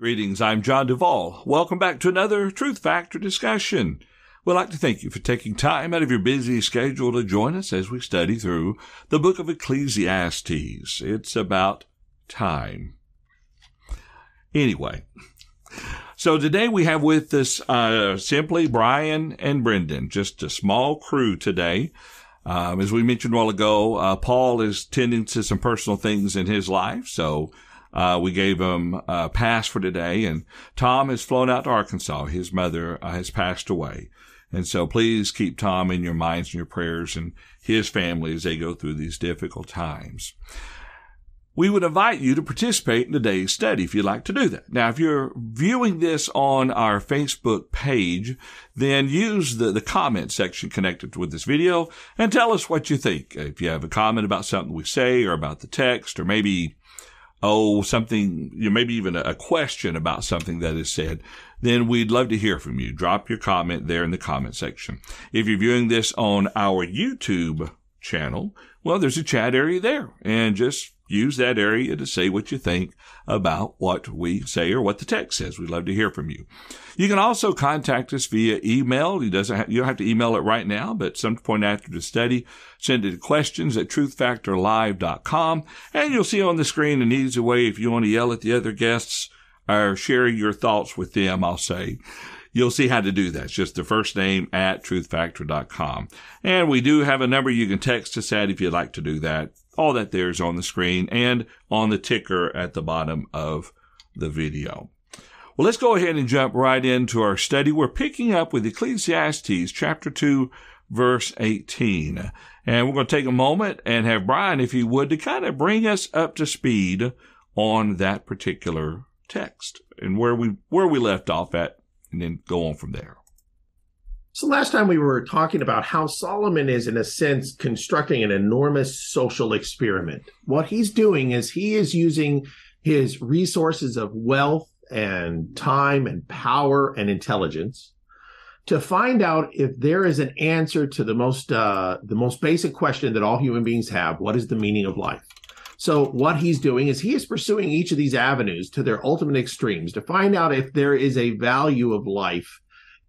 Greetings, I'm John Duvall. Welcome back to another Truth Factor discussion. We'd like to thank you for taking time out of your busy schedule to join us as we study through the book of Ecclesiastes. It's about time. Anyway, so today we have with us uh, simply Brian and Brendan, just a small crew today. Um, as we mentioned a while ago, uh, Paul is tending to some personal things in his life, so uh, we gave him a pass for today, and Tom has flown out to Arkansas. His mother uh, has passed away. And so please keep Tom in your minds and your prayers and his family as they go through these difficult times. We would invite you to participate in today's study if you'd like to do that. Now, if you're viewing this on our Facebook page, then use the, the comment section connected with this video and tell us what you think. If you have a comment about something we say or about the text or maybe oh, something, you know, maybe even a question about something that is said, then we'd love to hear from you. Drop your comment there in the comment section. If you're viewing this on our YouTube channel, well, there's a chat area there and just use that area to say what you think about what we say or what the text says. We'd love to hear from you. You can also contact us via email. You doesn't have, you don't have to email it right now, but some point after the study, send it to questions at truthfactorlive.com and you'll see on the screen an easy way if you want to yell at the other guests or share your thoughts with them, I'll say you'll see how to do that. It's just the first name at truthfactor.com. And we do have a number you can text us at if you'd like to do that. All that there is on the screen and on the ticker at the bottom of the video. Well, let's go ahead and jump right into our study. We're picking up with Ecclesiastes chapter 2, verse 18. And we're going to take a moment and have Brian, if he would, to kind of bring us up to speed on that particular text and where we, where we left off at and then go on from there. So last time we were talking about how Solomon is, in a sense, constructing an enormous social experiment. What he's doing is he is using his resources of wealth and time and power and intelligence to find out if there is an answer to the most uh, the most basic question that all human beings have: What is the meaning of life? So what he's doing is he is pursuing each of these avenues to their ultimate extremes to find out if there is a value of life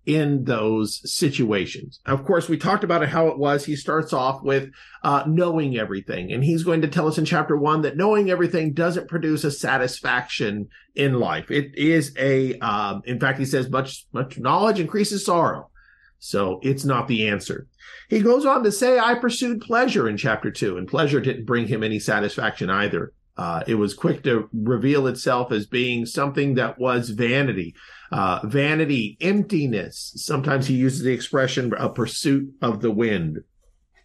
in those situations. Of course, we talked about how it was. He starts off with uh, knowing everything, and he's going to tell us in chapter one that knowing everything doesn't produce a satisfaction in life. It is a, um, in fact, he says much much knowledge increases sorrow. So it's not the answer. He goes on to say, I pursued pleasure in chapter two, and pleasure didn't bring him any satisfaction either. Uh, it was quick to reveal itself as being something that was vanity, uh, vanity, emptiness. Sometimes he uses the expression a pursuit of the wind.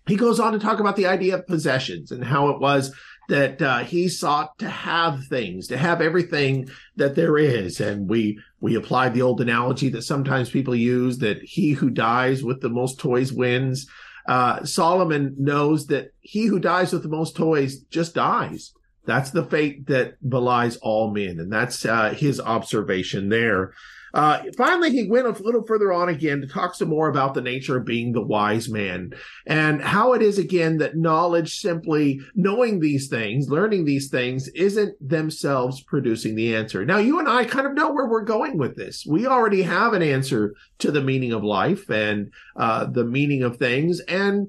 He goes on to talk about the idea of possessions and how it was that uh, he sought to have things, to have everything that there is. And we we applied the old analogy that sometimes people use that he who dies with the most toys wins. Uh, Solomon knows that he who dies with the most toys just dies. That's the fate that belies all men, and that's uh, his observation there. Uh, finally, he went a little further on again to talk some more about the nature of being the wise man and how it is again that knowledge simply knowing these things, learning these things isn't themselves producing the answer. Now, you and I kind of know where we're going with this. We already have an answer to the meaning of life and uh, the meaning of things. And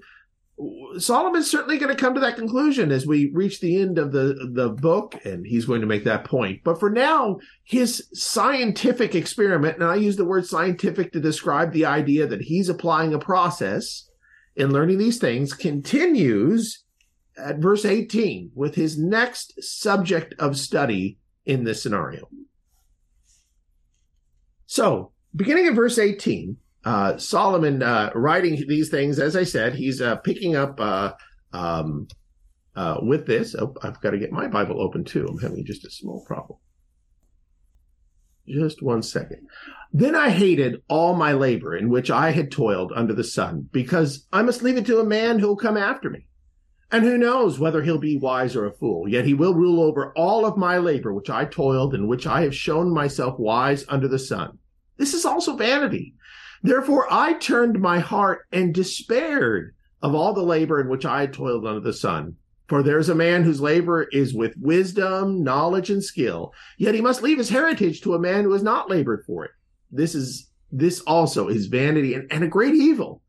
Solomon's certainly going to come to that conclusion as we reach the end of the, the book, and he's going to make that point. But for now, his scientific experiment, and I use the word scientific to describe the idea that he's applying a process in learning these things, continues at verse 18 with his next subject of study in this scenario. So, beginning at verse 18, uh, Solomon uh, writing these things, as I said, he's uh, picking up uh, um, uh, with this. Oh, I've got to get my Bible open too. I'm having just a small problem. Just one second. Then I hated all my labor in which I had toiled under the sun, because I must leave it to a man who will come after me. And who knows whether he'll be wise or a fool, yet he will rule over all of my labor which I toiled and which I have shown myself wise under the sun. This is also vanity. Therefore, I turned my heart and despaired of all the labor in which I had toiled under the sun. For there's a man whose labor is with wisdom, knowledge, and skill, yet he must leave his heritage to a man who has not labored for it. This is this also is vanity and, and a great evil.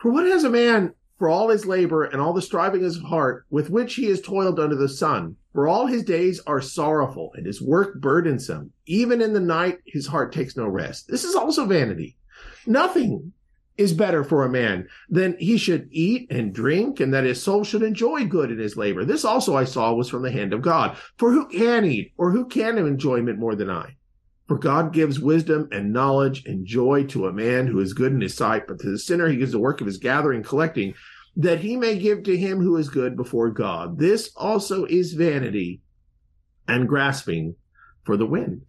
For what has a man for all his labor and all the striving of his heart with which he has toiled under the sun? For all his days are sorrowful and his work burdensome. Even in the night his heart takes no rest. This is also vanity. Nothing is better for a man than he should eat and drink and that his soul should enjoy good in his labor. This also I saw was from the hand of God. For who can eat or who can have enjoyment more than I? For God gives wisdom and knowledge and joy to a man who is good in his sight, but to the sinner he gives the work of his gathering, collecting, that he may give to him who is good before God. This also is vanity and grasping for the wind.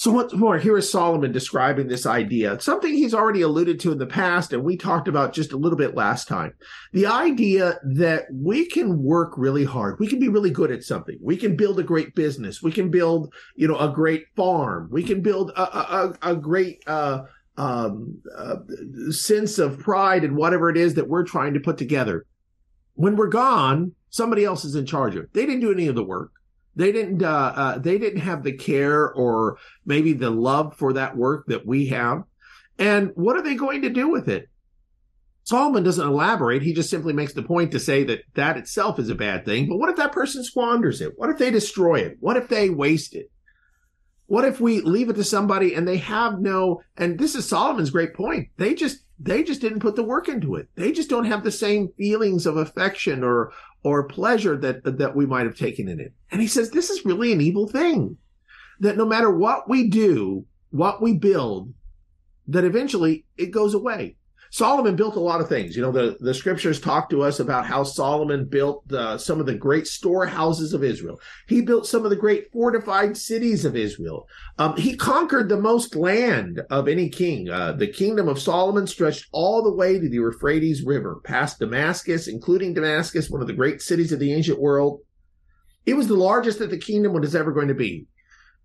So once more, here is Solomon describing this idea, something he's already alluded to in the past, and we talked about just a little bit last time. The idea that we can work really hard. We can be really good at something. We can build a great business. We can build, you know, a great farm. We can build a, a, a great, uh, um, uh, sense of pride in whatever it is that we're trying to put together. When we're gone, somebody else is in charge of it. They didn't do any of the work. They didn't. Uh, uh, they didn't have the care or maybe the love for that work that we have. And what are they going to do with it? Solomon doesn't elaborate. He just simply makes the point to say that that itself is a bad thing. But what if that person squanders it? What if they destroy it? What if they waste it? What if we leave it to somebody and they have no, and this is Solomon's great point. They just, they just didn't put the work into it. They just don't have the same feelings of affection or, or pleasure that, that we might have taken in it. And he says, this is really an evil thing that no matter what we do, what we build, that eventually it goes away. Solomon built a lot of things. You know, the, the scriptures talk to us about how Solomon built uh, some of the great storehouses of Israel. He built some of the great fortified cities of Israel. Um, he conquered the most land of any king. Uh, the kingdom of Solomon stretched all the way to the Euphrates River, past Damascus, including Damascus, one of the great cities of the ancient world. It was the largest that the kingdom was ever going to be.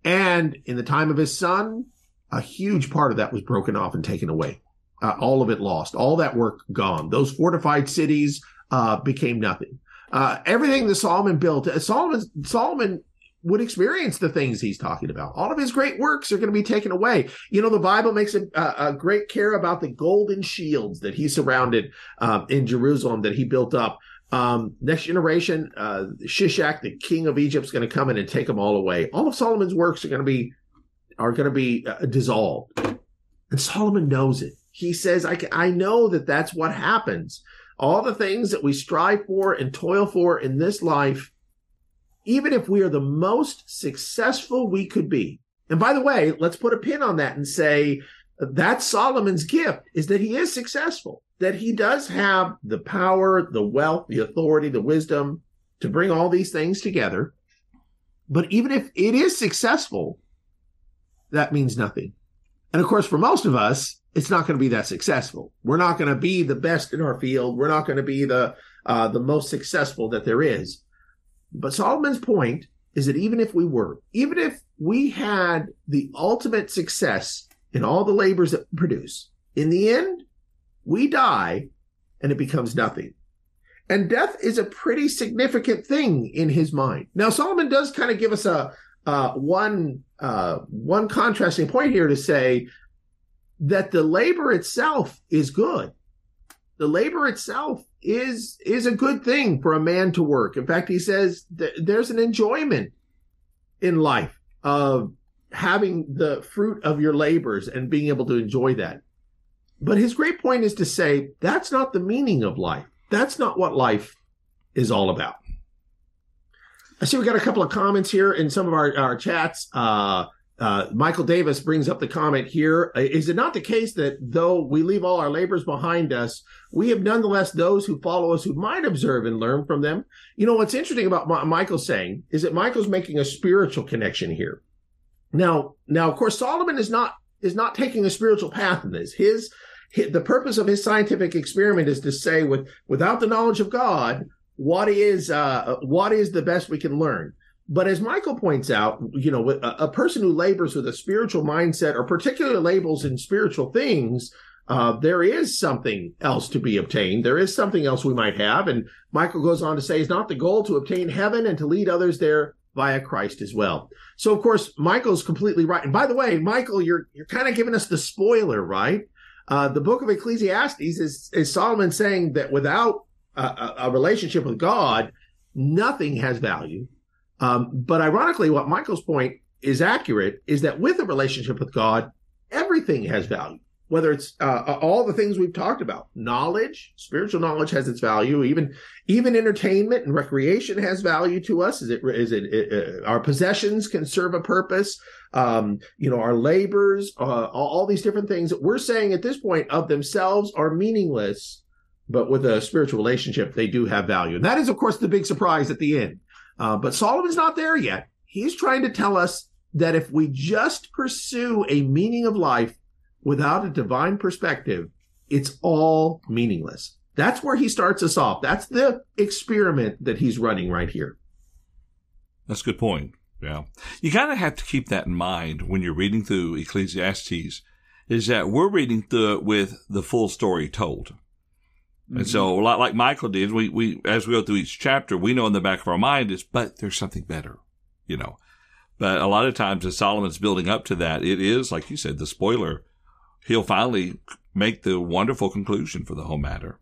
And in the time of his son, a huge part of that was broken off and taken away uh, all of it lost, all that work gone. Those fortified cities uh, became nothing. Uh, everything that Solomon built, uh, Solomon, Solomon would experience the things he's talking about. All of his great works are going to be taken away. You know, the Bible makes a, a great care about the golden shields that he surrounded um, in Jerusalem that he built up. Um, next generation, uh, Shishak, the king of Egypt, is going to come in and take them all away. All of Solomon's works are going to be are going to be uh, dissolved, and Solomon knows it he says, I, I know that that's what happens. All the things that we strive for and toil for in this life, even if we are the most successful we could be. And by the way, let's put a pin on that and say that's Solomon's gift is that he is successful, that he does have the power, the wealth, the authority, the wisdom to bring all these things together. But even if it is successful, that means nothing. And of course, for most of us, it's not going to be that successful. We're not going to be the best in our field. We're not going to be the uh, the most successful that there is. But Solomon's point is that even if we were, even if we had the ultimate success in all the labors that we produce, in the end, we die and it becomes nothing. And death is a pretty significant thing in his mind. Now, Solomon does kind of give us a uh, one uh, one contrasting point here to say that the labor itself is good. The labor itself is is a good thing for a man to work. In fact, he says there's an enjoyment in life of having the fruit of your labors and being able to enjoy that. But his great point is to say that's not the meaning of life. That's not what life is all about. I see we got a couple of comments here in some of our, our chats. Uh, uh, Michael Davis brings up the comment here. Uh, it not the case that though we leave all our labors behind us, we have nonetheless those who follow us who might observe and learn from them? You know, what's interesting about Michael's saying is that Michael's making a spiritual connection here. Now, now, of course, Solomon is not, is not taking a spiritual path in this. His, his the purpose of his scientific experiment is to say with, without the knowledge of God, what is, uh, what is the best we can learn? But as Michael points out, you know, a, a person who labors with a spiritual mindset or particular labels in spiritual things uh, there is something else to be obtained. There is something else we might have. And Michael goes on to say, is not the goal to obtain heaven and to lead others there via Christ as well. So of course, Michael's completely right. And by the way, Michael, you're you're kind of giving us the spoiler, right? Uh, the book of Ecclesiastes is is Solomon saying that without a, a relationship with God, nothing has value. Um, but ironically, what Michael's point is accurate is that with a relationship with God, everything has value whether it's uh, all the things we've talked about. Knowledge spiritual knowledge has its value. Even even entertainment and recreation has value to us. Is it is it, it uh, our possessions can serve a purpose. Um, you know our labors uh, all, all, these different things that we're saying at this point of themselves are meaningless but with a spiritual relationship they do have value and that is of course the big surprise at the end uh, but solomon's not there yet he's trying to tell us that if we just pursue a meaning of life without a divine perspective, it's all meaningless. That's where he starts us off. That's the experiment that he's running right here. That's a good point. Yeah. You kind of have to keep that in mind when you're reading through Ecclesiastes is that we're reading through it with the full story told. Mm-hmm. And so, like Michael did, we, we, as we go through each chapter, we know in the back of our mind is, but there's something better, you know. But a lot of times as Solomon's building up to that, it is, like you said, the spoiler he'll finally make the wonderful conclusion for the whole matter.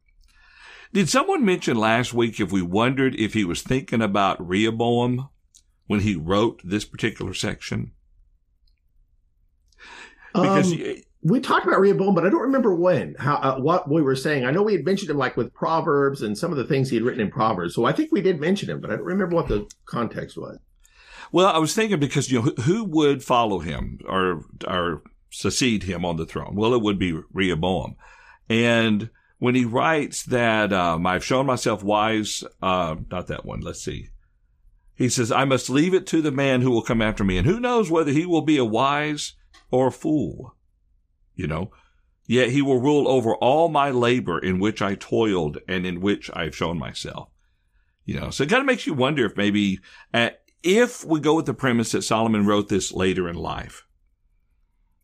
Did someone mention last week if we wondered if he was thinking about Rehoboam when he wrote this particular section? Because um, we talked about Rehoboam, but I don't remember when, how, uh, what we were saying. I know we had mentioned him like with Proverbs and some of the things he had written in Proverbs. So I think we did mention him, but I don't remember what the context was. Well, I was thinking because you know who, would follow him or or succeed him on the throne? Well, it would be Rehoboam. And when he writes that um, I've shown myself wise, uh, not that one. Let's see. He says, I must leave it to the man who will come after me. And who knows whether he will be a wise or a fool? You know, yet he will rule over all my labor in which I toiled and in which I've shown myself. You know, so it kind of makes you wonder if maybe, uh, if we go with the premise that Solomon wrote this later in life,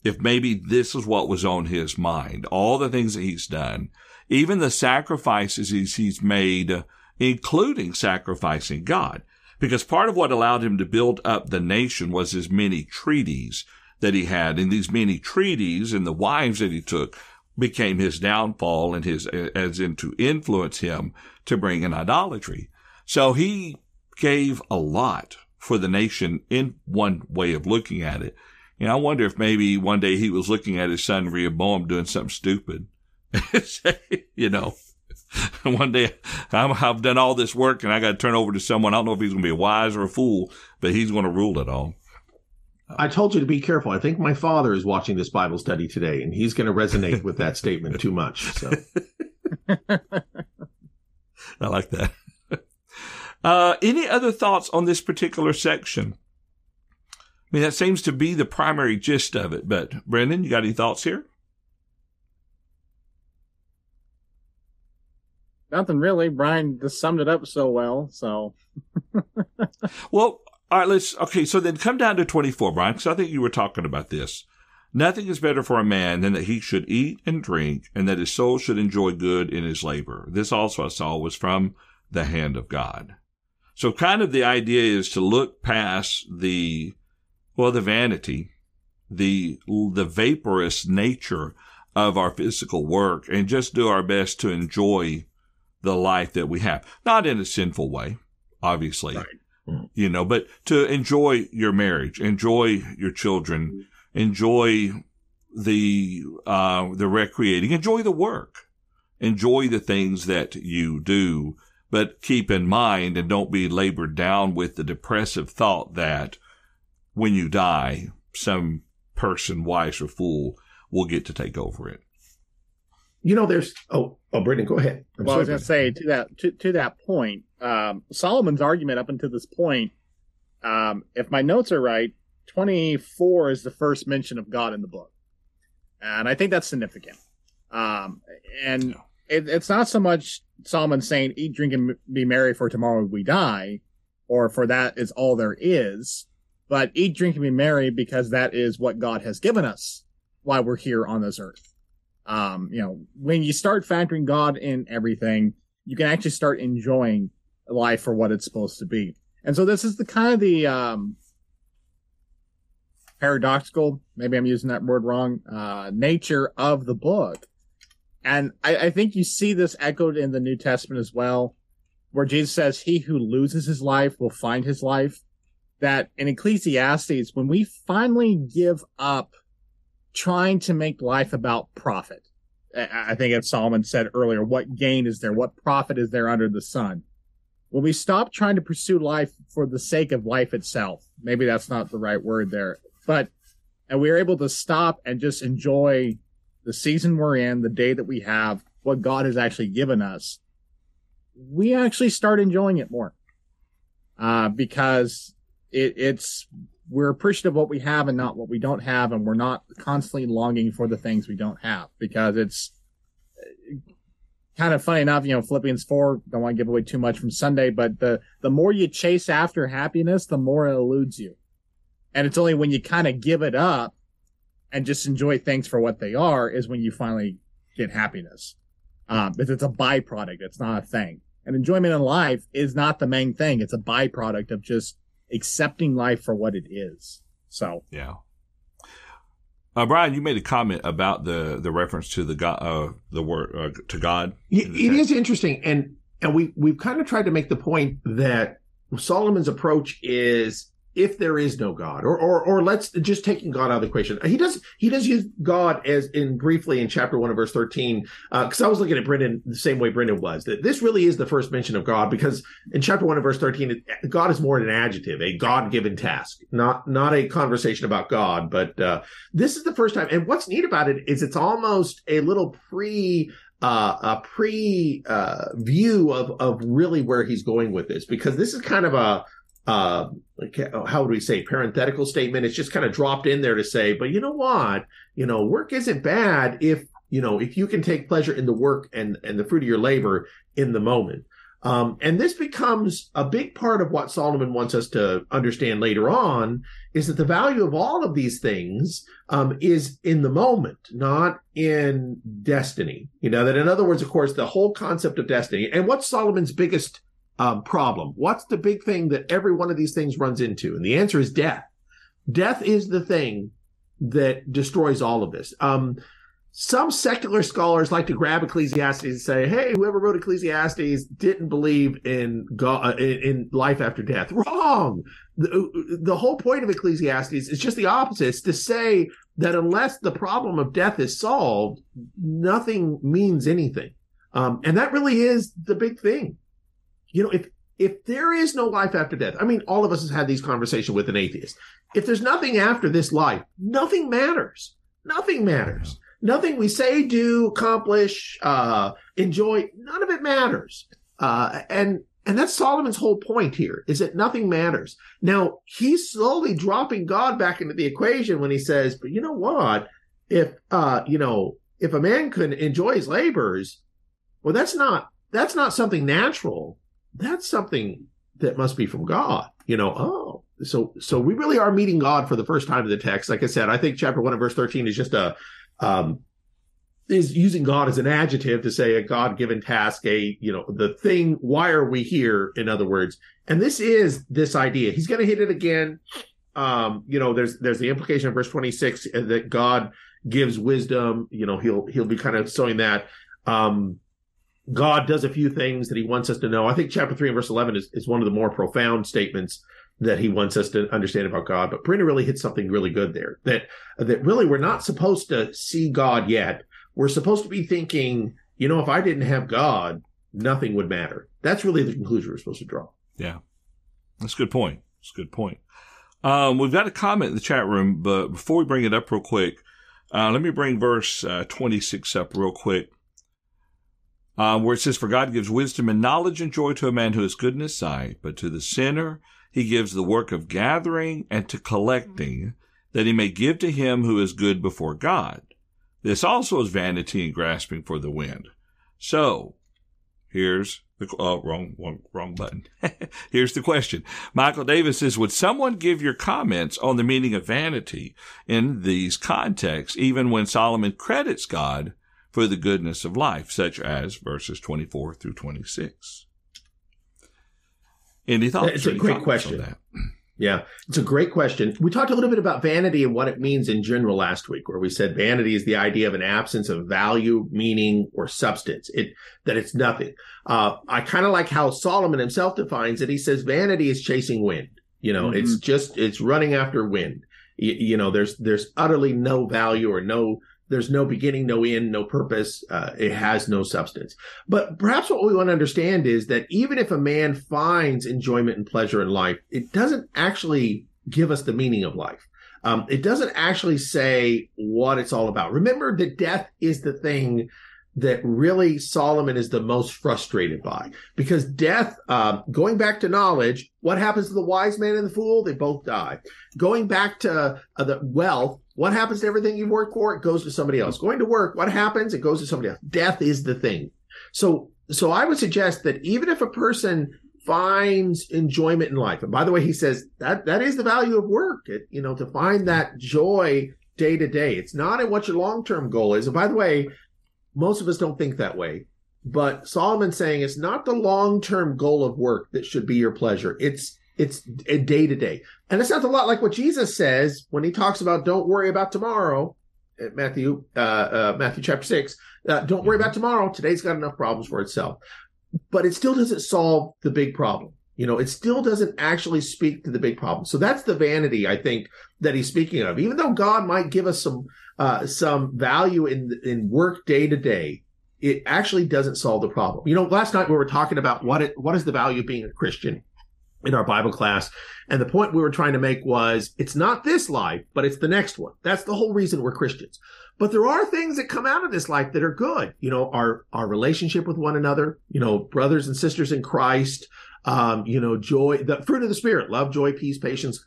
if maybe this is what was on his mind, all the things that he's done, even the sacrifices he's made, including sacrificing God. Because part of what allowed him to build up the nation was his many treaties that he had. And these many treaties and the wives that he took became his downfall and his, as in to influence him to bring in idolatry. So he gave a lot for the nation in one way of looking at it. Know, I wonder if maybe one day he was looking at his son Rehoboam doing something stupid. you know, one day i have done all this work and I got to turn over to someone. I don't know if he's going to be a wise or a fool, but he's going to rule it all. I told you to be careful. I think my father is watching this Bible study today, and he's going to resonate with that statement too much. So, I like that. Uh, any other thoughts on this particular section? I mean, that seems to be the primary gist of it. But Brendan, you got any thoughts here? Nothing really. Brian just summed it up so well. So, well, all right. Let's okay. So then, come down to twenty-four, Brian, because I think you were talking about this. Nothing is better for a man than that he should eat and drink, and that his soul should enjoy good in his labor. This also I saw was from the hand of God. So, kind of the idea is to look past the well, the vanity, the, the vaporous nature of our physical work and just do our best to enjoy the life that we have. Not in a sinful way, obviously, right. You know, but to enjoy your marriage, enjoy your children, enjoy the, uh, the recreating, enjoy the work, enjoy the things that you do, but keep in mind and don't be labored down with the depressive thought that, when you die, some person, wise or fool, will get to take over it. You know, there's oh oh, Brendan, go ahead. I'm well, I was going to say to that to, to that point, um, Solomon's argument up until this point, um, if my notes are right, 24 is the first mention of God in the book, and I think that's significant. Um, and it, it's not so much Solomon saying, "Eat, drink, and be merry, for tomorrow we die," or "For that is all there is." but eat, drink, and be merry because that is what God has given us while we're here on this earth. Um, you know, when you start factoring God in everything, you can actually start enjoying life for what it's supposed to be. And so this is the kind of the um, paradoxical, maybe I'm using that word wrong, uh, nature of the book. And I, I think you see this echoed in the New Testament as well, where Jesus says, He who loses his life will find his life. That in Ecclesiastes, when we finally give up trying to make life about profit, I think as Solomon said earlier, what gain is there? What profit is there under the sun? When we stop trying to pursue life for the sake of life itself, maybe that's not the right word there, but and we are able to stop and just enjoy the season we're in, the day that we have, what God has actually given us, we actually start enjoying it more. Uh, because it, it's, we're appreciative of what we have and not what we don't have. And we're not constantly longing for the things we don't have because it's kind of funny enough, you know, Philippians 4, don't want to give away too much from Sunday, but the, the more you chase after happiness, the more it eludes you. And it's only when you kind of give it up and just enjoy things for what they are is when you finally get happiness. Um, it's a byproduct. It's not a thing. And enjoyment in life is not the main thing. It's a byproduct of just accepting life for what it is. So yeah. Uh, Brian, you made a comment about the the reference to the God, uh, the word uh, to God. It, it is interesting, and and we we've kind of tried to make the point that Solomon's approach is if there is no God, or or or let's just taking God out of the equation. He does he does use God as in briefly in chapter one of verse thirteen, because uh, I was looking at Brendan the same way Brendan was. That this really is the first mention of God, because in chapter one of verse thirteen, God is more an adjective, a God given task, not not a conversation about God. But uh, this is the first time, and what's neat about it is it's almost a little pre uh, a pre uh, view of of really where he's going with this, because this is kind of a uh, how would we say parenthetical statement? It's just kind of dropped in there to say but you know what? You know work isn't bad if you know if you can take pleasure in the work and and the fruit of your labor in the moment. Um, and this becomes a big part of what solomon wants us to understand later on is that the value of all of these things um, is in the moment not in destiny. You know that in other words of course the whole concept of destiny and what's solomon's biggest um, problem? What's the big thing that every one of these things runs into? And the answer is death. Death is the thing that destroys all of this. Um, some secular scholars like to grab Ecclesiastes and say, "Hey, whoever wrote Ecclesiastes didn't believe in God, uh, in, life after death." Wrong. The, the whole point of Ecclesiastes is just the opposite. It's to say that unless the problem of death is solved, nothing means anything. Um, and that really is the big thing you know, if if there is no life after death, I mean, all of us has had these conversations with an atheist. If there's nothing after this life, nothing matters. Nothing matters. Nothing we say, do, accomplish, uh, enjoy, none of it matters. Uh, and and that's Solomon's whole point here is that nothing matters. Now he's slowly dropping God back into the equation when he says, but you know what? If uh, you know, if a man can enjoy his labors, well, that's not that's not something natural that's something that must be from God. You know, oh, so so we really are meeting God for the first time in the text. Like I said, I think chapter one and verse thirteen is just a um, is using God as an adjective to say a God given task, a you know the thing. Why are we here? In other words, and this is this idea. He's going to hit it again. Um, you know, there's there's the implication of verse twenty six that God gives wisdom. You know, he'll he'll be kind of showing that. Um, God does a few things that he wants us to know. I think chapter 3 and verse 11 is, is one of the more profound statements that he wants us to understand about God. But Brendan really hits something really good there that, that really we're not supposed to see God yet. We're supposed to be thinking, you know, if I didn't have God, nothing would matter. That's really the conclusion we're supposed to draw. Yeah. That's a good point. That's a good point. Um, we've got a comment in the chat room, but before we bring it up real quick, uh, let me bring verse uh, 26 up real quick uh, where it says, For God gives wisdom and knowledge and joy to a man who is good in his sight, but to the sinner he gives the work of gathering and to collecting, that he may give to him who is good before God. This also is vanity and grasping for the wind. So, here's the oh, wrong, wrong, wrong button. here's the question. Michael Davis says, would someone give your comments on the meaning of vanity in these contexts, even when Solomon credits God for the goodness of life, such as verses 24 through 26. Any thoughts? It's a great question. Yeah, it's a great question. We talked a little bit about vanity and what it means in general last week, where we said vanity is the idea of an absence of value, meaning, or substance. It that it's nothing. Uh, I kind of like how Solomon himself defines it. He says vanity is chasing wind. You know, mm-hmm. it's just it's running after wind. You, you know, there's there's utterly no value or no there's no beginning, no end, no purpose. Uh, it has no substance. But perhaps what we want to understand is that even if a man finds enjoyment and pleasure in life, it doesn't actually give us the meaning of life. Um, it doesn't actually say what it's all about. Remember that death is the thing that really Solomon is the most frustrated by because death, uh, going back to knowledge, what happens to the wise man and the fool? They both die. Going back to uh, the wealth, what happens to everything you've worked for? It goes to somebody else. Mm-hmm. Going to work, what happens? It goes to somebody else. Death is the thing. So, so I would suggest that even if a person finds enjoyment in life, and by the way, he says that that is the value of work. It, you know, to find that joy day to day. It's not in what your long term goal is. And by the way, most of us don't think that way. But Solomon's saying it's not the long term goal of work that should be your pleasure. It's it's a day to day. And it sounds a lot like what Jesus says when he talks about don't worry about tomorrow. Matthew, uh, uh, Matthew chapter six. Uh, don't worry about tomorrow. Today's got enough problems for itself. But it still doesn't solve the big problem. You know, it still doesn't actually speak to the big problem. So that's the vanity I think that he's speaking of. Even though God might give us some uh, some value in in work day to day, it actually doesn't solve the problem. You know, last night we were talking about what it what is the value of being a Christian in our Bible class, and the point we were trying to make was it's not this life, but it's the next one. That's the whole reason we're Christians. But there are things that come out of this life that are good. You know, our our relationship with one another. You know, brothers and sisters in Christ. Um, you know, joy, the fruit of the Spirit, love, joy, peace, patience.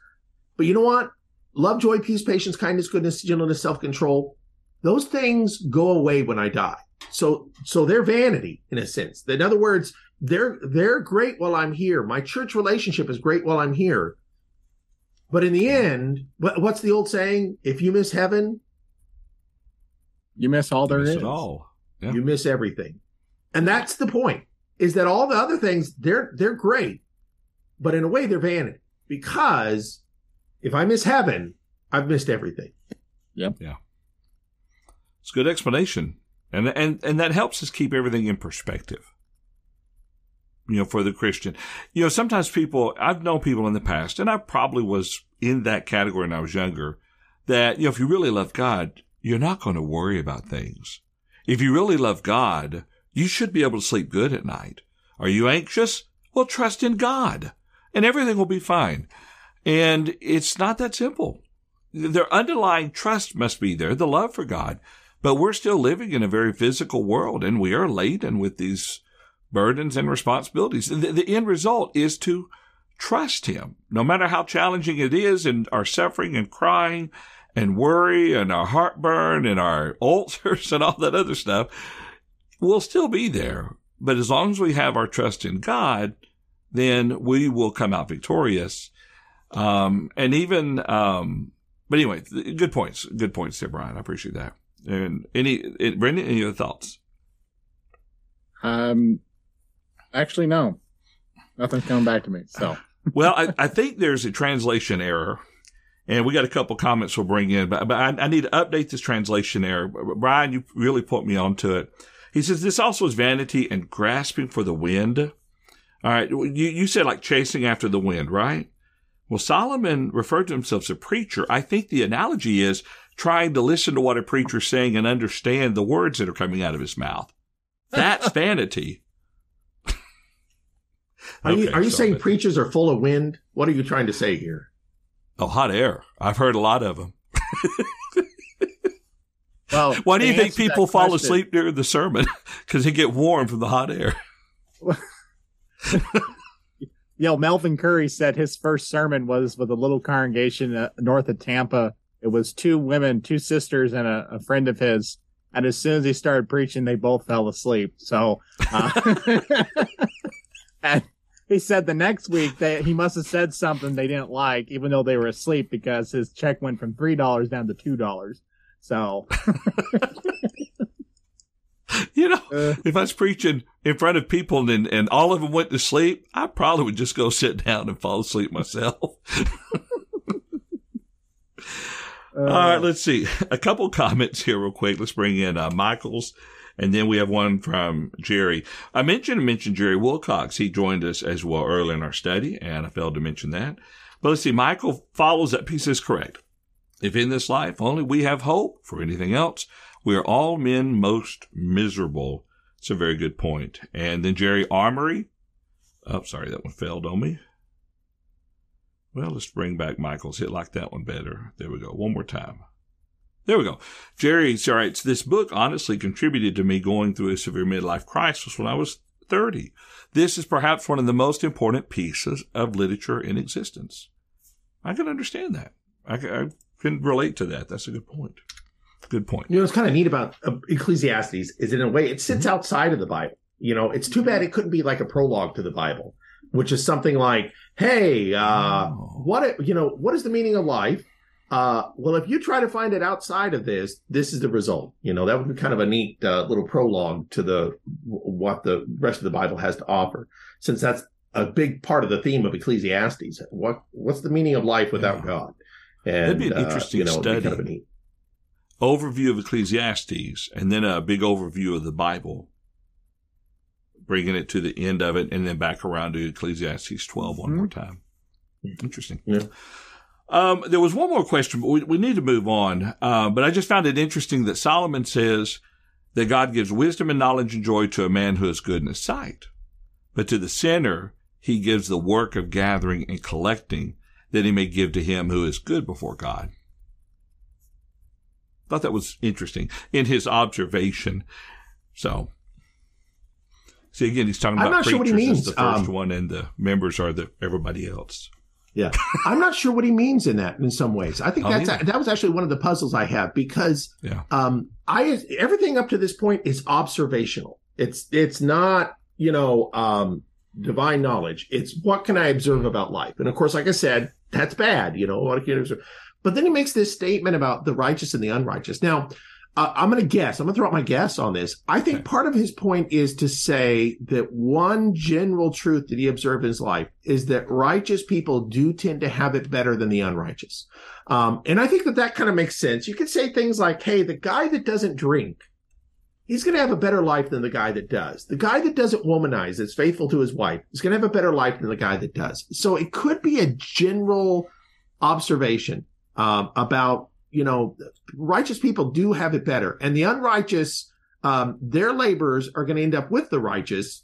But you know what? love, joy, peace, patience, kindness, goodness, gentleness, self-control, those things go away when I die. So, so they're vanity in a sense. In other words, they're, they're great while I'm here. My church relationship is great while I'm here. But in the end, what's the old saying? If you miss heaven, you miss all there is. all. Yeah. You miss everything. And that's the point is that all the other things, they're, they're great, but in a way they're vanity because if I miss heaven, I've missed everything. Yep. Yeah. It's a good explanation. And and and that helps us keep everything in perspective. You know, for the Christian. You know, sometimes people I've known people in the past, and I probably was in that category when I was younger, that, you know, if you really love God, you're not going to worry about things. If you really love God, you should be able to sleep good at night. Are you anxious? Well, trust in God and everything will be fine. And it's not that simple. Their underlying trust must be there, the love for God. But we're still living in a very physical world and we are laden with these burdens and responsibilities. The, the end result is to trust Him, no matter how challenging it is and our suffering and crying and worry and our heartburn and our ulcers and all that other stuff. We'll still be there. But as long as we have our trust in God, then we will come out victorious um, and even, um, but anyway, good points. Good points there, Brian. I appreciate that. And any, Brendan, any other thoughts? Um, actually, no, nothing's coming back to me. So, well, I, I think there's a translation error. And we got a couple comments we'll bring in, but, but I, I, need to update this translation error. Brian, you really put me onto it. He says this also is vanity and grasping for the wind. All right. You, you said like chasing after the wind, right? Well, Solomon referred to himself as a preacher. I think the analogy is trying to listen to what a preacher's saying and understand the words that are coming out of his mouth. That's vanity. Are okay, you, are you so saying preachers are full of wind? What are you trying to say here? Oh, hot air. I've heard a lot of them. well, why do you think people fall question, asleep during the sermon? Because they get warm from the hot air. you know, Melvin Curry said his first sermon was with a little congregation uh, north of Tampa. It was two women, two sisters, and a, a, friend of his. And as soon as he started preaching, they both fell asleep. So, uh, and he said the next week that he must have said something they didn't like, even though they were asleep, because his check went from three dollars down to two dollars. So, you know, uh, if I was preaching in front of people and, and all of them went to sleep, I probably would just go sit down and fall asleep myself. uh, all right, let's see. A couple comments here real quick. Let's bring in uh, Michael's. And then we have one from Jerry. I mentioned mentioned Jerry Wilcox. He joined us as well early in our study, and I failed to mention that. But let's see. Michael follows that piece is correct. If in this life only we have hope for anything else, we are all men most miserable. It's a very good point. And then Jerry Armory. Oh, sorry, that one failed on me. Well, let's bring back Michael's. Hit like that one better. There we go. One more time. There we go. Jerry writes, this book honestly contributed to me going through a severe midlife crisis when I was 30. This is perhaps one of the most important pieces of literature in existence. I can understand that. I, I can relate to that. That's a good point. Good point. You know, it's kind of neat about uh, Ecclesiastes is in a way it sits mm-hmm. outside of the Bible. You know, it's too bad it couldn't be like a prologue to the Bible, which is something like, "Hey, uh, oh. what you know, what is the meaning of life?" Uh, well, if you try to find it outside of this, this is the result. You know, that would be kind of a neat uh, little prologue to the what the rest of the Bible has to offer, since that's a big part of the theme of Ecclesiastes. What what's the meaning of life without yeah. God? And, That'd be an interesting uh, you know, study. Kind of neat... Overview of Ecclesiastes, and then a big overview of the Bible, bringing it to the end of it, and then back around to Ecclesiastes 12 one mm-hmm. more time. Interesting. Yeah. Um, there was one more question, but we, we need to move on. Uh, but I just found it interesting that Solomon says that God gives wisdom and knowledge and joy to a man who is good in his sight. But to the sinner, he gives the work of gathering and collecting that he may give to him who is good before God. Thought that was interesting in his observation. So, see again, he's talking about I'm not sure what he means. the first um, one, and the members are the everybody else. Yeah, I'm not sure what he means in that. In some ways, I think that's that was actually one of the puzzles I have because yeah. um, I everything up to this point is observational. It's it's not you know um, divine knowledge. It's what can I observe about life, and of course, like I said, that's bad. You know what can I observe. But then he makes this statement about the righteous and the unrighteous. Now, uh, I'm going to guess. I'm going to throw out my guess on this. I think okay. part of his point is to say that one general truth that he observed in his life is that righteous people do tend to have it better than the unrighteous. Um, and I think that that kind of makes sense. You could say things like, hey, the guy that doesn't drink, he's going to have a better life than the guy that does. The guy that doesn't womanize, that's faithful to his wife, is going to have a better life than the guy that does. So it could be a general observation um, about you know, righteous people do have it better, and the unrighteous, um, their labors are going to end up with the righteous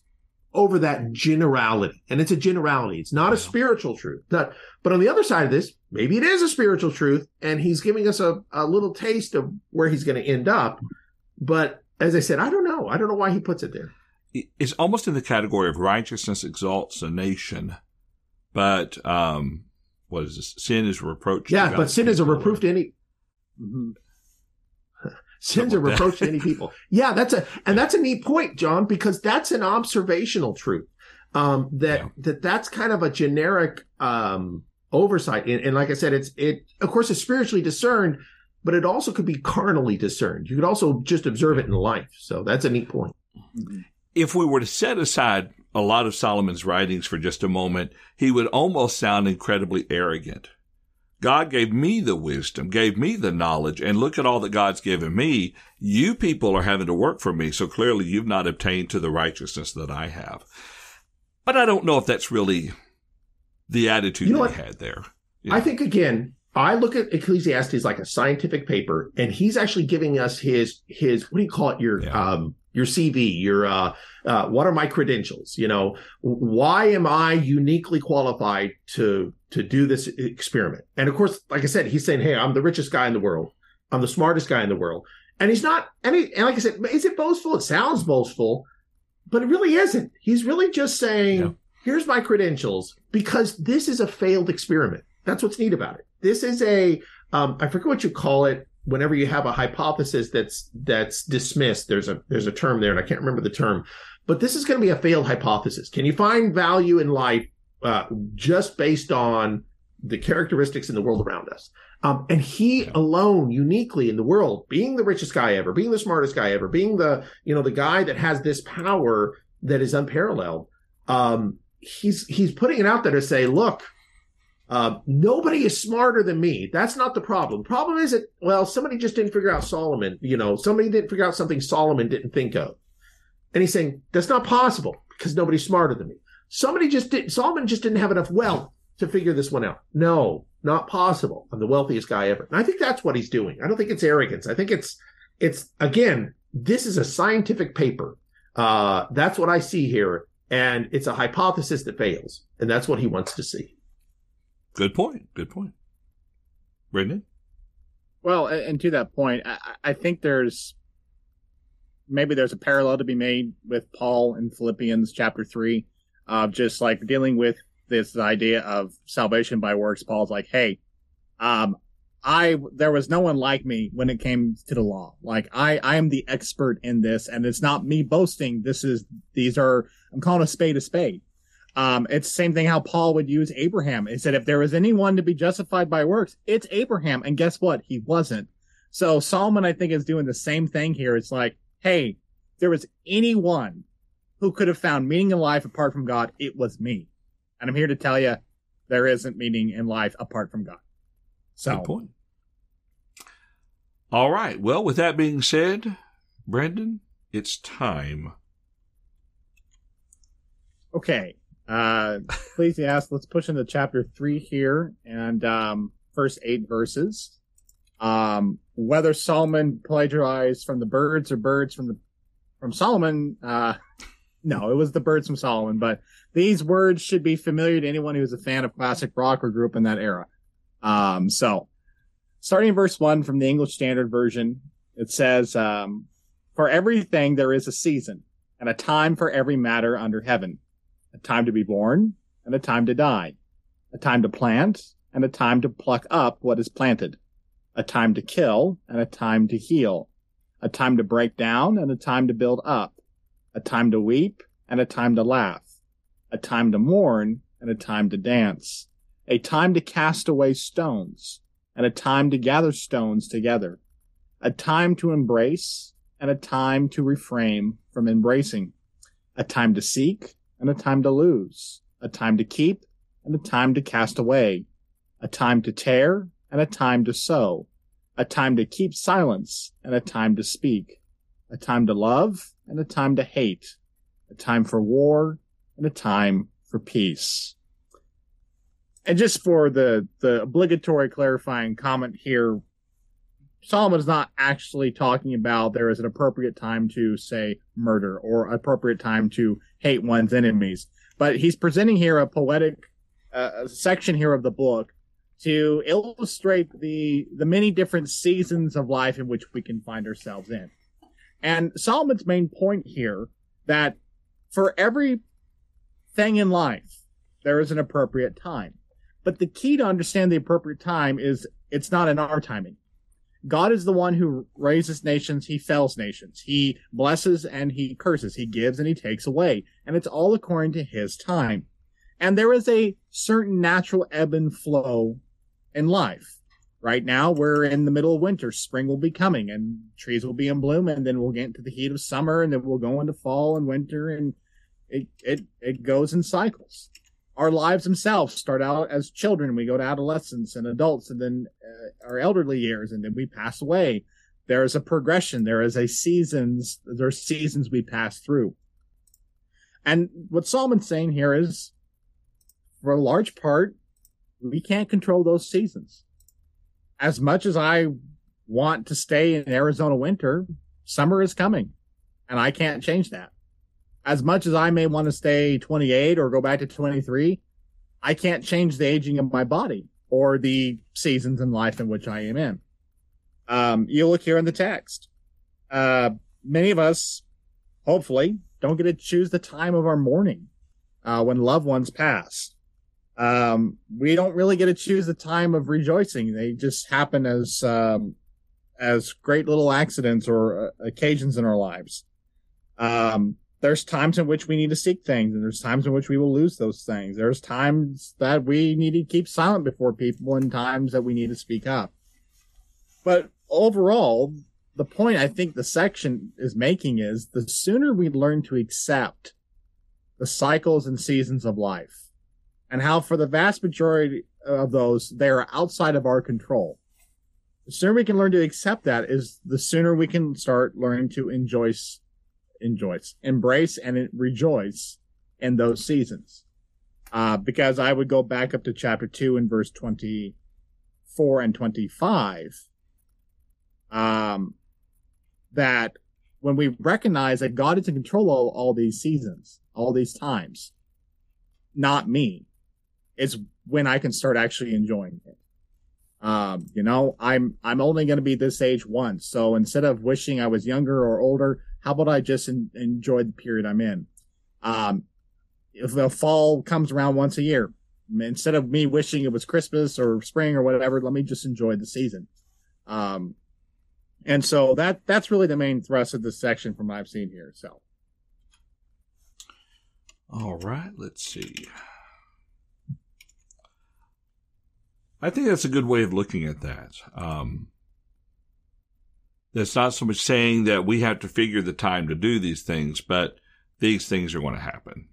over that generality. And it's a generality. It's not a spiritual truth. Not, but on the other side of this, maybe it is a spiritual truth, and he's giving us a, a little taste of where he's going to end up. But as I said, I don't know. I don't know why he puts it there. It's almost in the category of righteousness exalts a nation, but um, what is this? Sin is a reproach. Yeah, but sin is a reproof to any Mm-hmm. Sins a reproach to any people. Yeah, that's a and that's a neat point, John, because that's an observational truth. Um, that yeah. that that's kind of a generic um, oversight, and, and like I said, it's it of course is spiritually discerned, but it also could be carnally discerned. You could also just observe it in life. So that's a neat point. If we were to set aside a lot of Solomon's writings for just a moment, he would almost sound incredibly arrogant. God gave me the wisdom, gave me the knowledge, and look at all that God's given me. You people are having to work for me, so clearly you've not obtained to the righteousness that I have. But I don't know if that's really the attitude you know he had there. I think again, I look at Ecclesiastes like a scientific paper, and he's actually giving us his his what do you call it? Your yeah. um your CV, your uh, uh, what are my credentials? You know, why am I uniquely qualified to to do this experiment? And of course, like I said, he's saying, "Hey, I'm the richest guy in the world. I'm the smartest guy in the world." And he's not. And, he, and like I said, is it boastful? It sounds boastful, but it really isn't. He's really just saying, yeah. "Here's my credentials," because this is a failed experiment. That's what's neat about it. This is a um, I forget what you call it whenever you have a hypothesis that's that's dismissed there's a there's a term there and i can't remember the term but this is going to be a failed hypothesis can you find value in life uh, just based on the characteristics in the world around us Um, and he alone, uniquely in the world, being the richest guy ever, being the smartest guy ever, being the you know the guy that has this power that is unparalleled. Um, he's he's putting it out there to say, look, uh, nobody is smarter than me. That's not the problem. The problem is that well, somebody just didn't figure out Solomon. You know, somebody didn't figure out something Solomon didn't think of. And he's saying that's not possible because nobody's smarter than me. Somebody just did. Solomon just didn't have enough wealth to figure this one out. No, not possible. I'm the wealthiest guy ever. And I think that's what he's doing. I don't think it's arrogance. I think it's it's again, this is a scientific paper. Uh, that's what I see here, and it's a hypothesis that fails, and that's what he wants to see. Good point. Good point. Brendan? Well, and to that point, I, I think there's maybe there's a parallel to be made with Paul in Philippians chapter three, of just like dealing with this idea of salvation by works. Paul's like, hey, um, I there was no one like me when it came to the law. Like I I am the expert in this, and it's not me boasting. This is these are I'm calling a spade a spade. Um, it's the same thing how Paul would use Abraham. He said if there was anyone to be justified by works, it's Abraham. And guess what? He wasn't. So Solomon, I think, is doing the same thing here. It's like, hey, there was anyone who could have found meaning in life apart from God, it was me. And I'm here to tell you there isn't meaning in life apart from God. So, Good point. All right. Well, with that being said, Brendan, it's time. Okay. Uh, Ecclesiastes, let's push into chapter three here and, um, first eight verses. Um, whether Solomon plagiarized from the Byrds or Byrds from the, from Solomon, uh, no, it was the Byrds from Solomon, but these words should be familiar to anyone who's a fan of classic rock or grew up in that era. Um, so starting in verse one from the English Standard Version, it says, um, for everything there is a season and a time for every matter under heaven, a time to be born and a time to die, a time to plant and a time to pluck up what is planted, a time to kill and a time to heal, a time to break down and a time to build up, a time to weep and a time to laugh, a time to mourn and a time to dance, a time to cast away stones and a time to gather stones together, a time to embrace and a time to refrain from embracing, a time to seek and a time to lose, a time to keep and a time to cast away, a time to tear and a time to sow, a time to keep silence and a time to speak, a time to love and a time to hate, a time for war and a time for peace. And just for the, the obligatory clarifying comment here, Solomon is not actually talking about there is an appropriate time to say murder or appropriate time to hate one's enemies, but he's presenting here a poetic uh, section here of the book to illustrate the the many different seasons of life in which we can find ourselves in. And Solomon's main point here that for every thing in life, there is an appropriate time. But the key to understand the appropriate time is it's not in our timing. God is the one who raises nations, he fells nations. He blesses and he curses. He gives and he takes away. And it's all according to his time. And there is a certain natural ebb and flow in life. Right now, we're in the middle of winter. Spring will be coming and trees will be in bloom and then we'll get into the heat of summer and then we'll go into fall and winter and it, it, it goes in cycles. Our lives themselves start out as children. We go to adolescence and adults and then uh, our elderly years and then we pass away. There is a progression. There is a seasons, there are seasons we pass through. And what Solomon's saying here is for a large part, we can't control those seasons. As much as I want to stay in Arizona winter, summer is coming and I can't change that as much as I may want to stay 28 or go back to 23, I can't change the aging of my body or the seasons in life in which I am in. Um, you look here in the text. Uh, many of us, hopefully, don't get to choose the time of our mourning uh, when loved ones pass. Um, we don't really get to choose the time of rejoicing. They just happen as um, as great little accidents or uh, occasions in our lives. Um, there's times in which we need to seek things and there's times in which we will lose those things. There's times that we need to keep silent before people and times that we need to speak up. But overall, the point I think the section is making is the sooner we learn to accept the cycles and seasons of life and how for the vast majority of those, they are outside of our control. The sooner we can learn to accept that is the sooner we can start learning to enjoy enjoys, embrace and rejoice in those seasons. Uh, because I would go back up to chapter two and verse 24 and 25. Um, that when we recognize that God is in control of all these seasons, all these times, not me, is when I can start actually enjoying it. Um, you know, I'm I'm only going to be this age once, so instead of wishing I was younger or older, how about I just en- enjoy the period I'm in? Um, if the fall comes around once a year, instead of me wishing it was Christmas or spring or whatever, let me just enjoy the season. Um, and so that that's really the main thrust of this section from what I've seen here. So, all right, let's see. I think that's a good way of looking at that. Um, that's not so much saying that we have to figure the time to do these things, but these things are going to happen.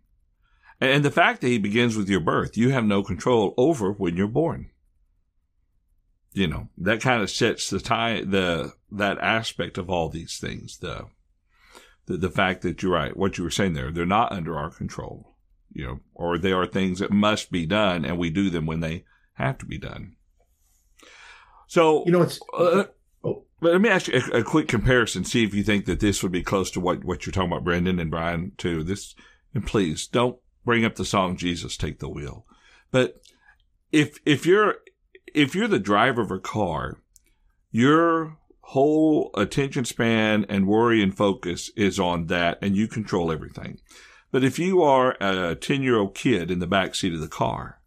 And the fact that he begins with your birth, you have no control over when you're born. You know, that kind of sets the time, the, that aspect of all these things, the, the, the fact that you're right, what you were saying there, they're not under our control, you know, or they are things that must be done and we do them when they have to be done. So, you know, it's, uh, but let me ask you a, a, quick comparison. See if you think that this would be close to what, what you're talking about, Brendan and Brian, too. This, and please don't bring up the song Jesus Take the Wheel. But if, if you're, if you're the driver of a car, your whole attention span and worry and focus is on that and you control everything. But if you are a 10 year old kid in the back seat of the car,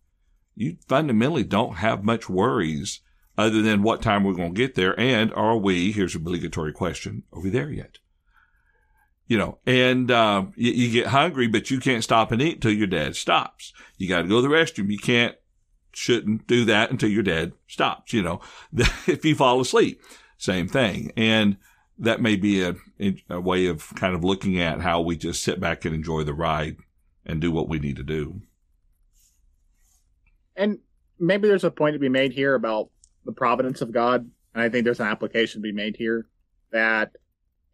you fundamentally don't have much worries other than what time we're going to get there. And are we, here's a obligatory question, are we there yet? You know, and um, you, you, get hungry, but you can't stop and eat until your dad stops. You got to go to the restroom. You can't, shouldn't do that until your dad stops. You know, if you fall asleep, same thing. And that may be a, a way of kind of looking at how we just sit back and enjoy the ride and do what we need to do. And maybe there's a point to be made here about the providence of God. And I think there's an application to be made here that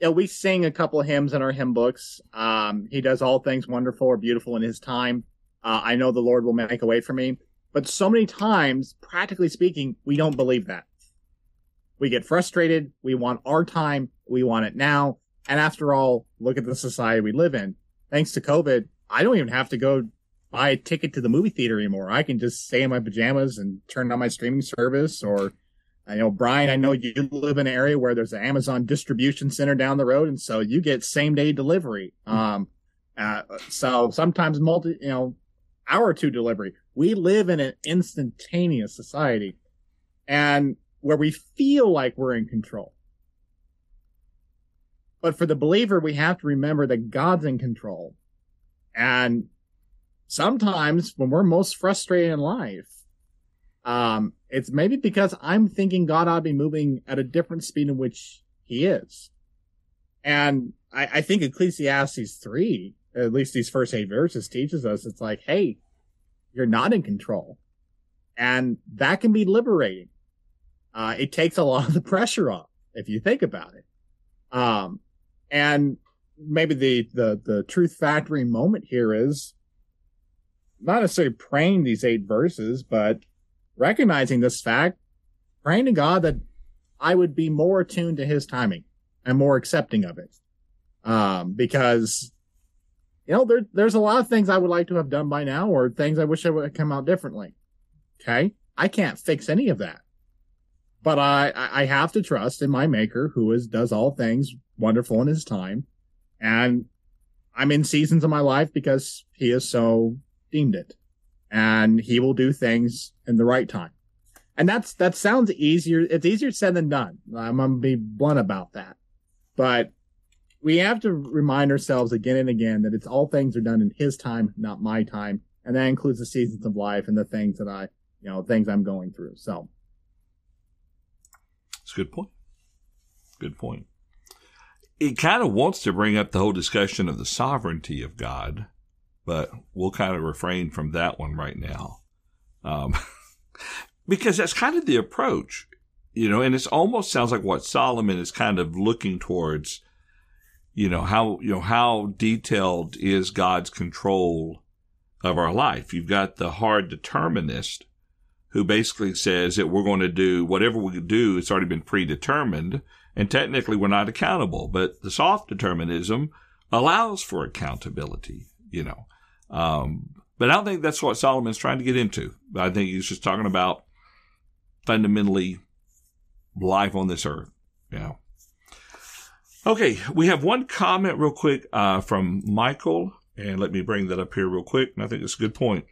you know, we sing a couple hymns in our hymn books. Um, he does all things wonderful or beautiful in his time. Uh, I know the Lord will make a way for me. But so many times, practically speaking, we don't believe that. We get frustrated. We want our time. We want it now. And after all, look at the society we live in. Thanks to COVID, I don't even have to go buy a ticket to the movie theater anymore. I can just stay in my pajamas and turn on my streaming service. Or, I know Brian, I know you live in an area where there's an Amazon distribution center down the road, and so you get same day delivery. Um, uh, so sometimes multi, you know, hour or two delivery. We live in an instantaneous society, and where we feel like we're in control. But for the believer, we have to remember that God's in control. And sometimes when we're most frustrated in life, um, it's maybe because I'm thinking God ought to be moving at a different speed in which he is. And I, I think Ecclesiastes 3, at least these first eight verses teaches us, it's like, hey, you're not in control. And that can be liberating. Uh, it takes a lot of the pressure off if you think about it. Um, and maybe the, the, the truth factory moment here is not necessarily praying these eight verses, but recognizing this fact, praying to God that I would be more attuned to his timing and more accepting of it. Um, because, you know, there, there's a lot of things I would like to have done by now or things I wish I would have come out differently. Okay. I can't fix any of that, but I, I have to trust in my maker who is, does all things wonderful in his time. And I'm in seasons of my life because he is so deemed it and he will do things in the right time. And that's, that sounds easier. It's easier said than done. I'm to be blunt about that, but we have to remind ourselves again and again that it's all things are done in his time, not my time. And that includes the seasons of life and the things that I, you know, things I'm going through. So it's a good point. Good point. It kind of wants to bring up the whole discussion of the sovereignty of God, but we'll kind of refrain from that one right now. Um, because that's kind of the approach, you know, and it almost sounds like what Solomon is kind of looking towards you know how you know how detailed is God's control of our life. You've got the hard determinist who basically says that we're going to do whatever we do. It's already been predetermined, and technically we're not accountable. But the soft determinism allows for accountability. You know, um, but I don't think that's what Solomon's trying to get into. I think he's just talking about fundamentally life on this earth. Know. Okay, we have one comment real quick uh, from Michael, and let me bring that up here real quick. And I think it's a good point.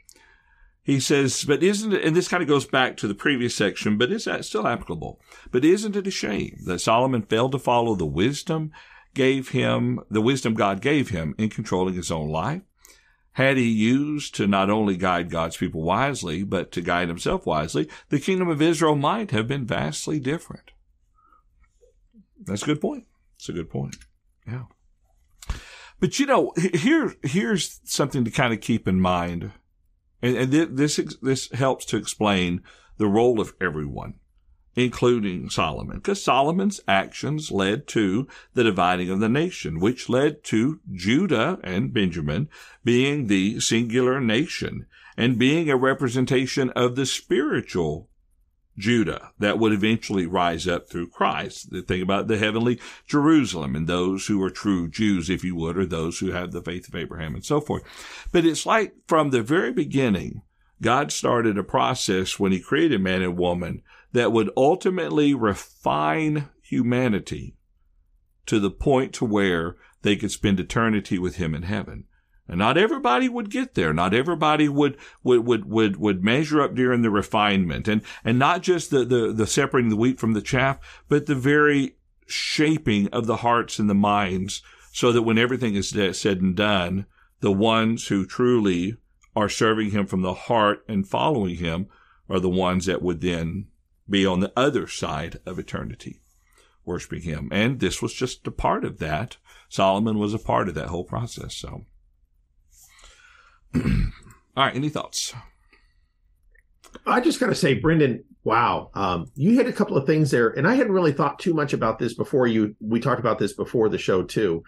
He says, but isn't it, and this kind of goes back to the previous section, but is that still applicable? But isn't it a shame that Solomon failed to follow the wisdom gave him, the wisdom God gave him in controlling his own life? Had he used to not only guide God's people wisely, but to guide himself wisely, the kingdom of Israel might have been vastly different. That's a good point. It's a good point. Yeah. But you know, here here's something to kind of keep in mind, and, and this this helps to explain the role of everyone, including Solomon, because Solomon's actions led to the dividing of the nation, which led to Judah and Benjamin being the singular nation and being a representation of the spiritual Judah that would eventually rise up through Christ. Think about the heavenly Jerusalem and those who are true Jews, if you would, or those who have the faith of Abraham and so forth. But it's like from the very beginning, God started a process when he created man and woman that would ultimately refine humanity to the point to where they could spend eternity with him in heaven. And not everybody would get there. Not everybody would, would, would, would, would measure up during the refinement and, and not just the, the, the separating the wheat from the chaff, but the very shaping of the hearts and the minds so that when everything is said and done, the ones who truly are serving him from the heart and following him are the ones that would then be on the other side of eternity, worshiping him. And this was just a part of that. Solomon was a part of that whole process. So. All right. Any thoughts? I just got to say, Brendan, wow, um, you hit a couple of things there, and I hadn't really thought too much about this before you. We talked about this before the show too.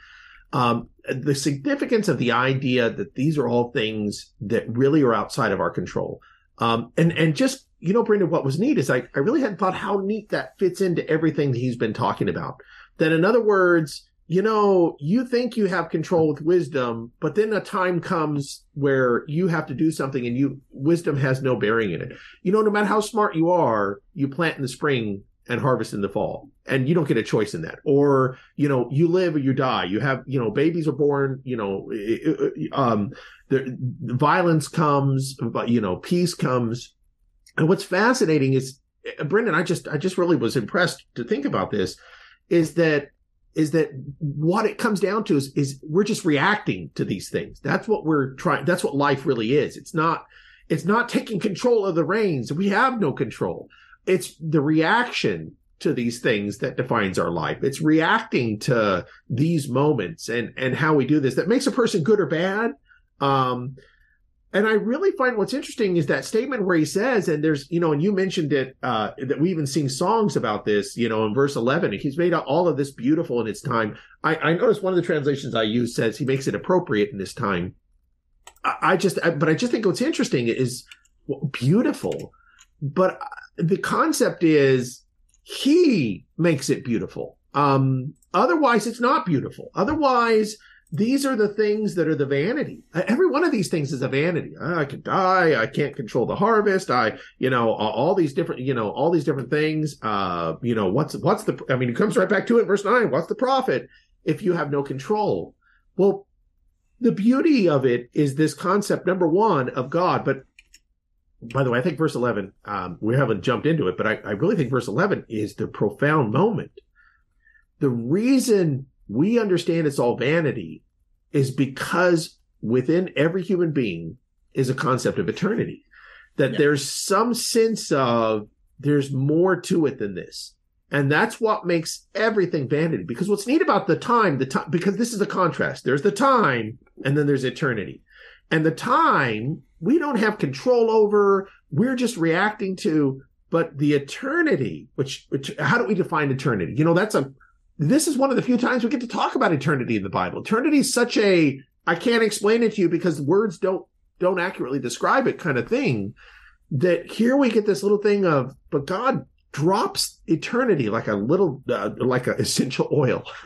Um, the significance of the idea that these are all things that really are outside of our control, um, and and just you know, Brendan, what was neat is I I really hadn't thought how neat that fits into everything that he's been talking about. That in other words, you know, you think you have control with wisdom, but then a time comes where you have to do something and you wisdom has no bearing in it. You know, no matter how smart you are, you plant in the spring and harvest in the fall and you don't get a choice in that or you know you live or you die you have you know babies are born you know um the, the violence comes but you know peace comes and what's fascinating is brendan i just i just really was impressed to think about this is that is that what it comes down to is, is we're just reacting to these things. That's what we're trying. That's what life really is. It's not, it's not taking control of the reins. We have no control. It's the reaction to these things that defines our life. It's reacting to these moments and, and how we do this that makes a person good or bad. Um, and I really find what's interesting is that statement where he says, and there's, you know, and you mentioned it, uh, that we even sing songs about this, you know, in verse 11, he's made all of this beautiful in its time. I, I noticed one of the translations I use says he makes it appropriate in this time. I, I just, I, but I just think what's interesting is beautiful, but the concept is he makes it beautiful. Um, otherwise it's not beautiful. Otherwise, these are the things that are the vanity. Every one of these things is a vanity. I could die. I can't control the harvest. I, you know, all these different, you know, all these different things. Uh, you know, what's, what's the, I mean, it comes right back to it, verse nine. What's the profit if you have no control? Well, the beauty of it is this concept, number one, of God. But by the way, I think verse 11, um, we haven't jumped into it, but I, I really think verse 11 is the profound moment. The reason we understand it's all vanity is because within every human being is a concept of eternity. That yeah. there's some sense of there's more to it than this. And that's what makes everything vanity. Because what's neat about the time, the time, because this is a contrast. There's the time and then there's eternity. And the time we don't have control over. We're just reacting to, but the eternity, which, which, how do we define eternity? You know, that's a, this is one of the few times we get to talk about eternity in the Bible. Eternity is such a, I can't explain it to you because words don't, don't accurately describe it kind of thing that here we get this little thing of, but God drops eternity like a little uh, like an essential oil.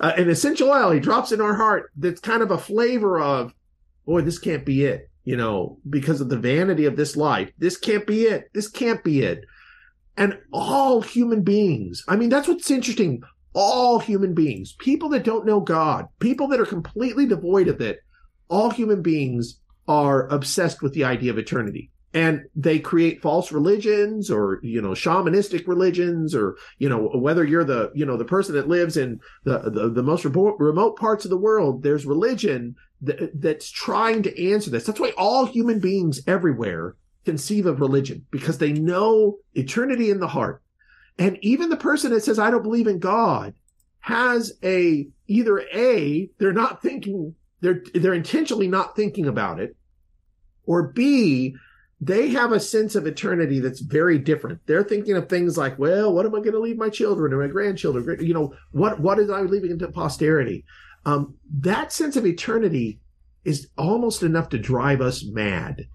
Uh, an essential oil. He drops in our heart that's kind of a flavor of boy this can't be it you know because of the vanity of this life. This can't be it. This can't be it. And all human beings. I mean that's what's interesting all human beings people that don't know god people that are completely devoid of it all human beings are obsessed with the idea of eternity. And they create false religions or you know shamanistic religions or you know whether you're the you know the person that lives in the the, the most remote parts of the world there's religion that, that's trying to answer this. That's why all human beings everywhere conceive of religion because they know eternity in the heart and even the person that says i don't believe in god has a either a they're not thinking they're they're intentionally not thinking about it or b they have a sense of eternity that's very different. They're thinking of things like, well, what am I going to leave my children or my grandchildren? You know, what what is I leaving into posterity? Um, that sense of eternity is almost enough to drive us mad.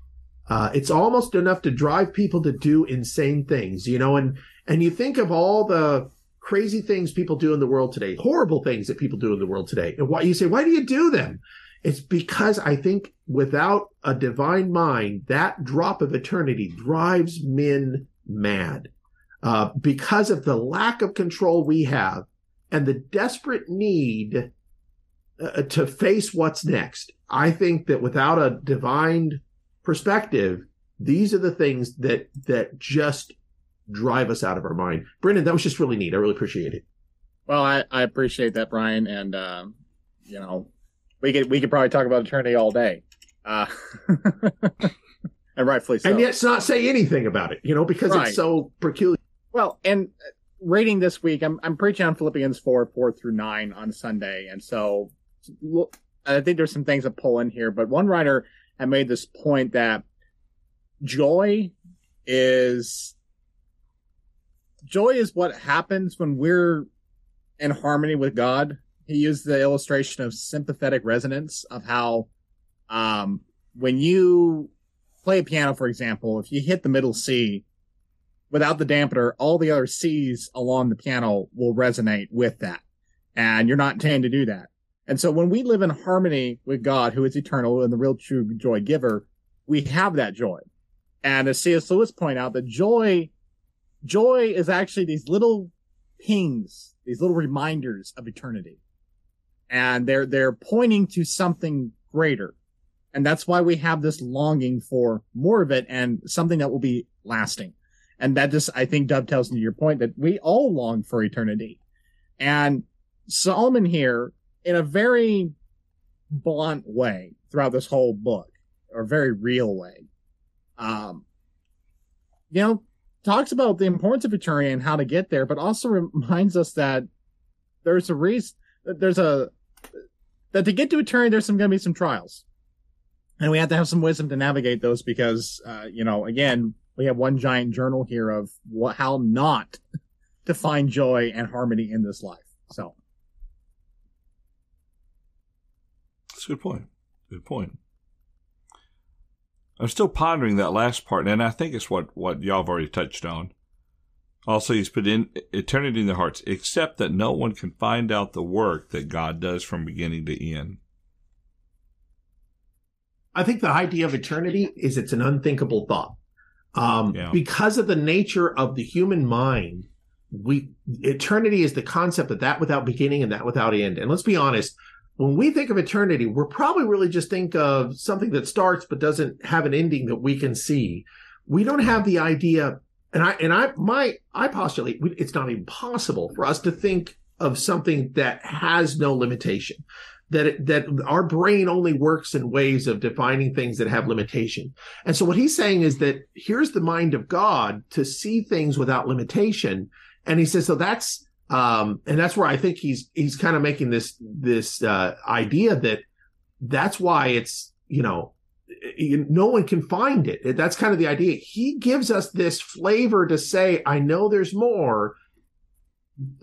Uh, it's almost enough to drive people to do insane things, you know, and and you think of all the crazy things people do in the world today, horrible things that people do in the world today, and why you say, why do you do them? It's because I think without a divine mind, that drop of eternity drives men mad uh, because of the lack of control we have and the desperate need uh, to face what's next. I think that without a divine perspective, these are the things that that just drive us out of our mind. Brendan, that was just really neat. I really appreciate it. Well, I, I appreciate that, Brian, and uh, you know, we could we could probably talk about eternity all day, uh, and rightfully so. And yet, not say anything about it, you know, because right. it's so peculiar. Well, and reading this week, I'm I'm preaching on Philippians four four through nine on Sunday, and so I think there's some things that pull in here. But one writer had made this point that joy is joy is what happens when we're in harmony with God he used the illustration of sympathetic resonance of how um, when you play a piano, for example, if you hit the middle C without the dampener, all the other C's along the piano will resonate with that. And you're not intending to do that. And so when we live in harmony with God, who is eternal and the real true joy giver, we have that joy. And as C.S. Lewis pointed out, the joy, joy is actually these little pings, these little reminders of eternity. And they're they're pointing to something greater. And that's why we have this longing for more of it and something that will be lasting. And that just i think dovetails into your point that we all long for eternity. And solomon here in a very blunt way throughout this whole book or very real way um you know talks about the importance of eternity and how to get there but also reminds us that there's a reason there's a that to get to eternity, there's some going to be some trials, and we have to have some wisdom to navigate those because, uh, you know, again, we have one giant journal here of what, how not to find joy and harmony in this life. So, that's a good point. Good point. I'm still pondering that last part, and I think it's what what y'all have already touched on. Also, he's put in eternity in their hearts, except that no one can find out the work that God does from beginning to end. I think the idea of eternity is it's an unthinkable thought. Um, yeah. Because of the nature of the human mind, we eternity is the concept of that without beginning and that without end. And let's be honest, when we think of eternity, we're probably really just think of something that starts but doesn't have an ending that we can see. We don't have the idea and I and I my I postulate it's not even possible for us to think of something that has no limitation that it, that our brain only works in ways of defining things that have limitation. And so what he's saying is that here's the mind of God to see things without limitation. And he says, so that's, um, and that's where I think he's, he's kind of making this, this, uh, idea that that's why it's, you know, no one can find it. That's kind of the idea. He gives us this flavor to say, I know there's more,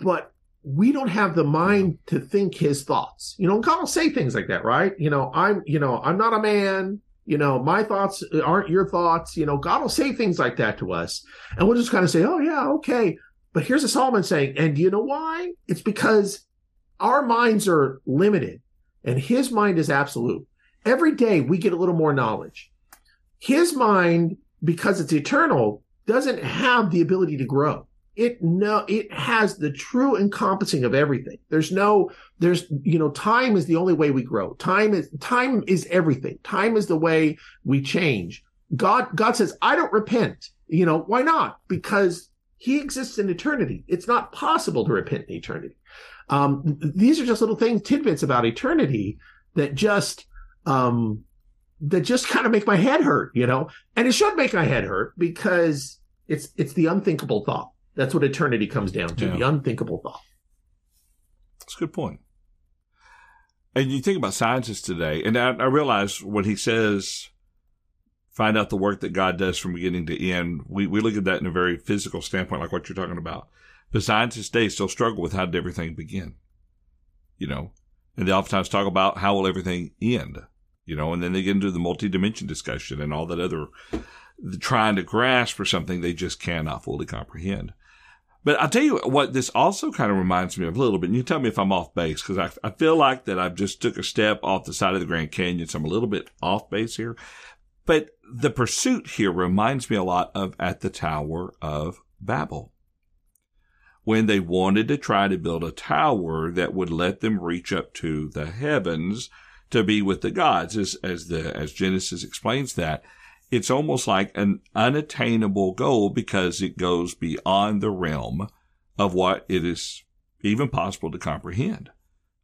but we don't have the mind to think his thoughts. You know, God will say things like that, right? You know, I'm, you know, I'm not a man. You know, my thoughts aren't your thoughts. You know, God will say things like that to us. And we'll just kind of say, oh, yeah, okay. But here's a Solomon saying, and do you know why? It's because our minds are limited and his mind is absolute. Every day we get a little more knowledge. His mind, because it's eternal, doesn't have the ability to grow. It no it has the true encompassing of everything. There's no there's you know time is the only way we grow. Time is time is everything. Time is the way we change. God god says i don't repent. You know why not? Because he exists in eternity it's not possible to repent in eternity um, these are just little things tidbits about eternity that just um, that just kind of make my head hurt you know and it should make my head hurt because it's it's the unthinkable thought that's what eternity comes down to, yeah. the unthinkable thought. That's a good point. And you think about scientists today, and I, I realize when he says, find out the work that God does from beginning to end, we, we look at that in a very physical standpoint, like what you're talking about. But scientists today still struggle with how did everything begin? You know, and they oftentimes talk about how will everything end? You know, and then they get into the multi-dimension discussion and all that other trying to grasp for something they just cannot fully comprehend. But I'll tell you what this also kind of reminds me of a little bit. And you tell me if I'm off base because I, I feel like that I've just took a step off the side of the Grand Canyon. So I'm a little bit off base here. But the pursuit here reminds me a lot of at the Tower of Babel. When they wanted to try to build a tower that would let them reach up to the heavens to be with the gods, as, as the, as Genesis explains that it's almost like an unattainable goal because it goes beyond the realm of what it is even possible to comprehend.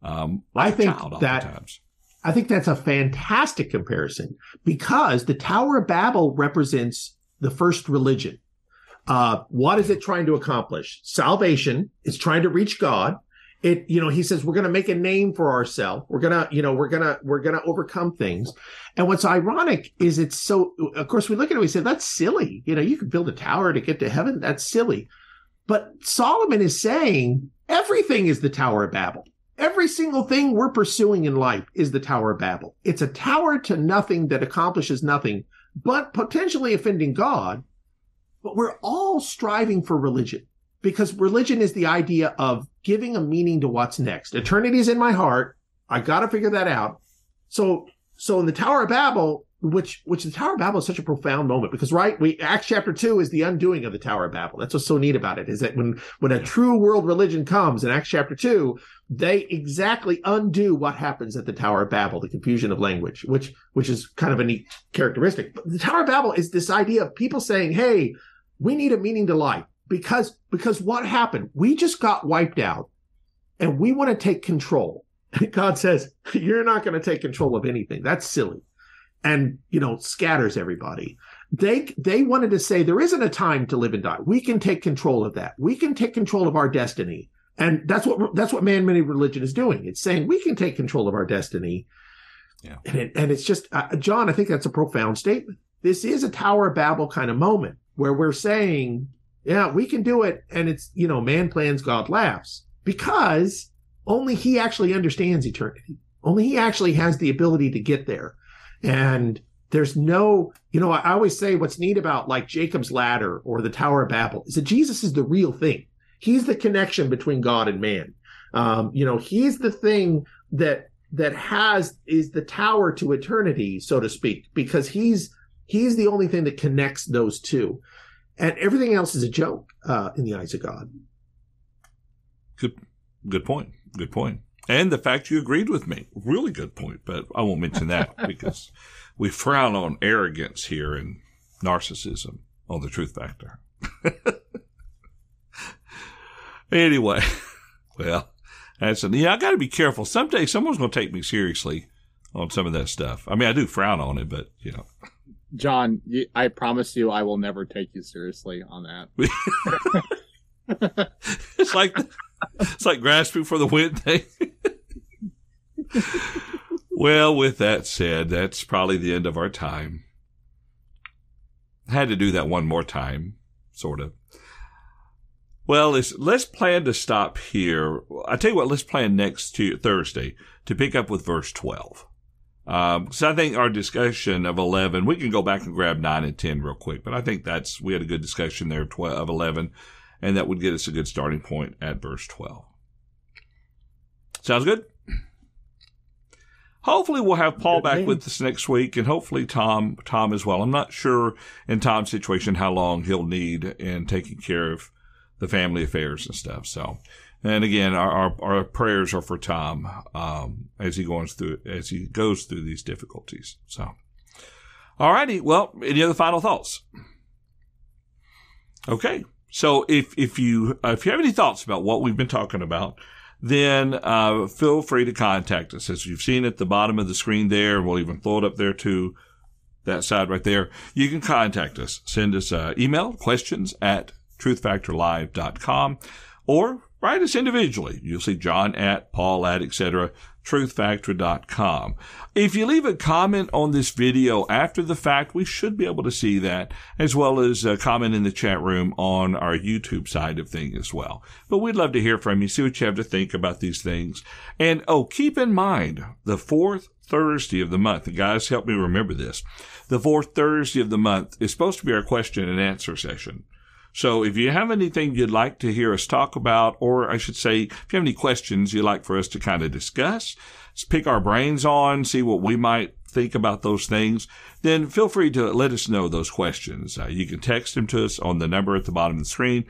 Um, like I think that I think that's a fantastic comparison because the Tower of Babel represents the first religion. Uh, what is it trying to accomplish? Salvation. It's trying to reach God it you know he says we're going to make a name for ourselves we're going to you know we're to we're to overcome things and what's ironic is it's so of course we look at it we say that's silly you know you could build a tower to get to heaven that's silly but solomon is saying everything is the tower of babel every single thing we're pursuing in life is the tower of babel it's a tower to nothing that accomplishes nothing but potentially offending god but we're all striving for religion because religion is the idea of giving a meaning to what's next. Eternity is in my heart. I got to figure that out. So, so in the Tower of Babel, which, which the Tower of Babel is such a profound moment because, right, we, Acts chapter two is the undoing of the Tower of Babel. That's what's so neat about it is that when, when a true world religion comes in Acts chapter two, they exactly undo what happens at the Tower of Babel, the confusion of language, which, which is kind of a neat characteristic. But the Tower of Babel is this idea of people saying, Hey, we need a meaning to life because because what happened? We just got wiped out and we want to take control. God says, You're not going to take control of anything. That's silly. And you know, scatters everybody. They they wanted to say there isn't a time to live and die. We can take control of that. We can take control of our destiny. And that's what that's what man made religion is doing. It's saying we can take control of our destiny. Yeah. And it, and it's just uh, John, I think that's a profound statement. This is a Tower of Babel kind of moment where we're saying yeah, we can do it. And it's, you know, man plans, God laughs because only he actually understands eternity. Only he actually has the ability to get there. And there's no, you know, I always say what's neat about like Jacob's ladder or the Tower of Babel is that Jesus is the real thing. He's the connection between God and man. Um, you know, he's the thing that that has is the tower to eternity, so to speak, because he's he's the only thing that connects those two and everything else is a joke uh, in the eyes of God. Good, good point. Good point. And the fact you agreed with me, really good point. But I won't mention that because we frown on arrogance here and narcissism on the truth factor. anyway, well, That's yeah. I got to be careful. Someday someone's going to take me seriously on some of that stuff. I mean, I do frown on it, but you know. John, I promise you, I will never take you seriously on that. it's like it's like grasping for the wind thing. well, with that said, that's probably the end of our time. Had to do that one more time, sort of. Well, let's, let's plan to stop here. I tell you what, let's plan next to Thursday to pick up with verse 12. Um, so I think our discussion of 11, we can go back and grab 9 and 10 real quick, but I think that's, we had a good discussion there 12, of 11, and that would get us a good starting point at verse 12. Sounds good? Hopefully we'll have Paul good back with us next week and hopefully Tom, Tom as well. I'm not sure in Tom's situation how long he'll need in taking care of the family affairs and stuff. So, and again, our, our, our prayers are for Tom um, as he goes through as he goes through these difficulties. So, all righty. Well, any other final thoughts? Okay. So if if you uh, if you have any thoughts about what we've been talking about, then uh, feel free to contact us. As you've seen at the bottom of the screen there, we'll even throw it up there too. That side right there. You can contact us. Send us uh, email questions at truthfactorlive.com or write us individually. You'll see John at, Paul at, etc. truthfactor.com. If you leave a comment on this video after the fact, we should be able to see that, as well as a comment in the chat room on our YouTube side of things as well. But we'd love to hear from you, see what you have to think about these things. And oh, keep in mind, the fourth Thursday of the month, the guys help me remember this. The fourth Thursday of the month is supposed to be our question and answer session. So if you have anything you'd like to hear us talk about, or I should say, if you have any questions you'd like for us to kind of discuss, pick our brains on, see what we might think about those things, then feel free to let us know those questions. Uh, you can text them to us on the number at the bottom of the screen,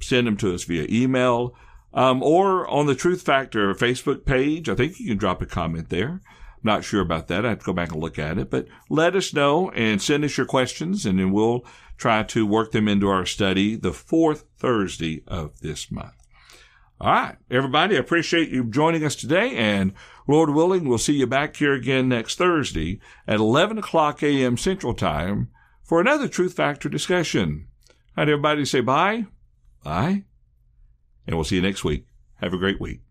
send them to us via email, um, or on the Truth Factor Facebook page. I think you can drop a comment there. I'm not sure about that. I have to go back and look at it, but let us know and send us your questions and then we'll try to work them into our study the fourth Thursday of this month. All right, everybody, I appreciate you joining us today, and Lord willing, we'll see you back here again next Thursday at 11 o'clock a.m. Central Time for another Truth Factor discussion. All right, everybody say bye. Bye. And we'll see you next week. Have a great week.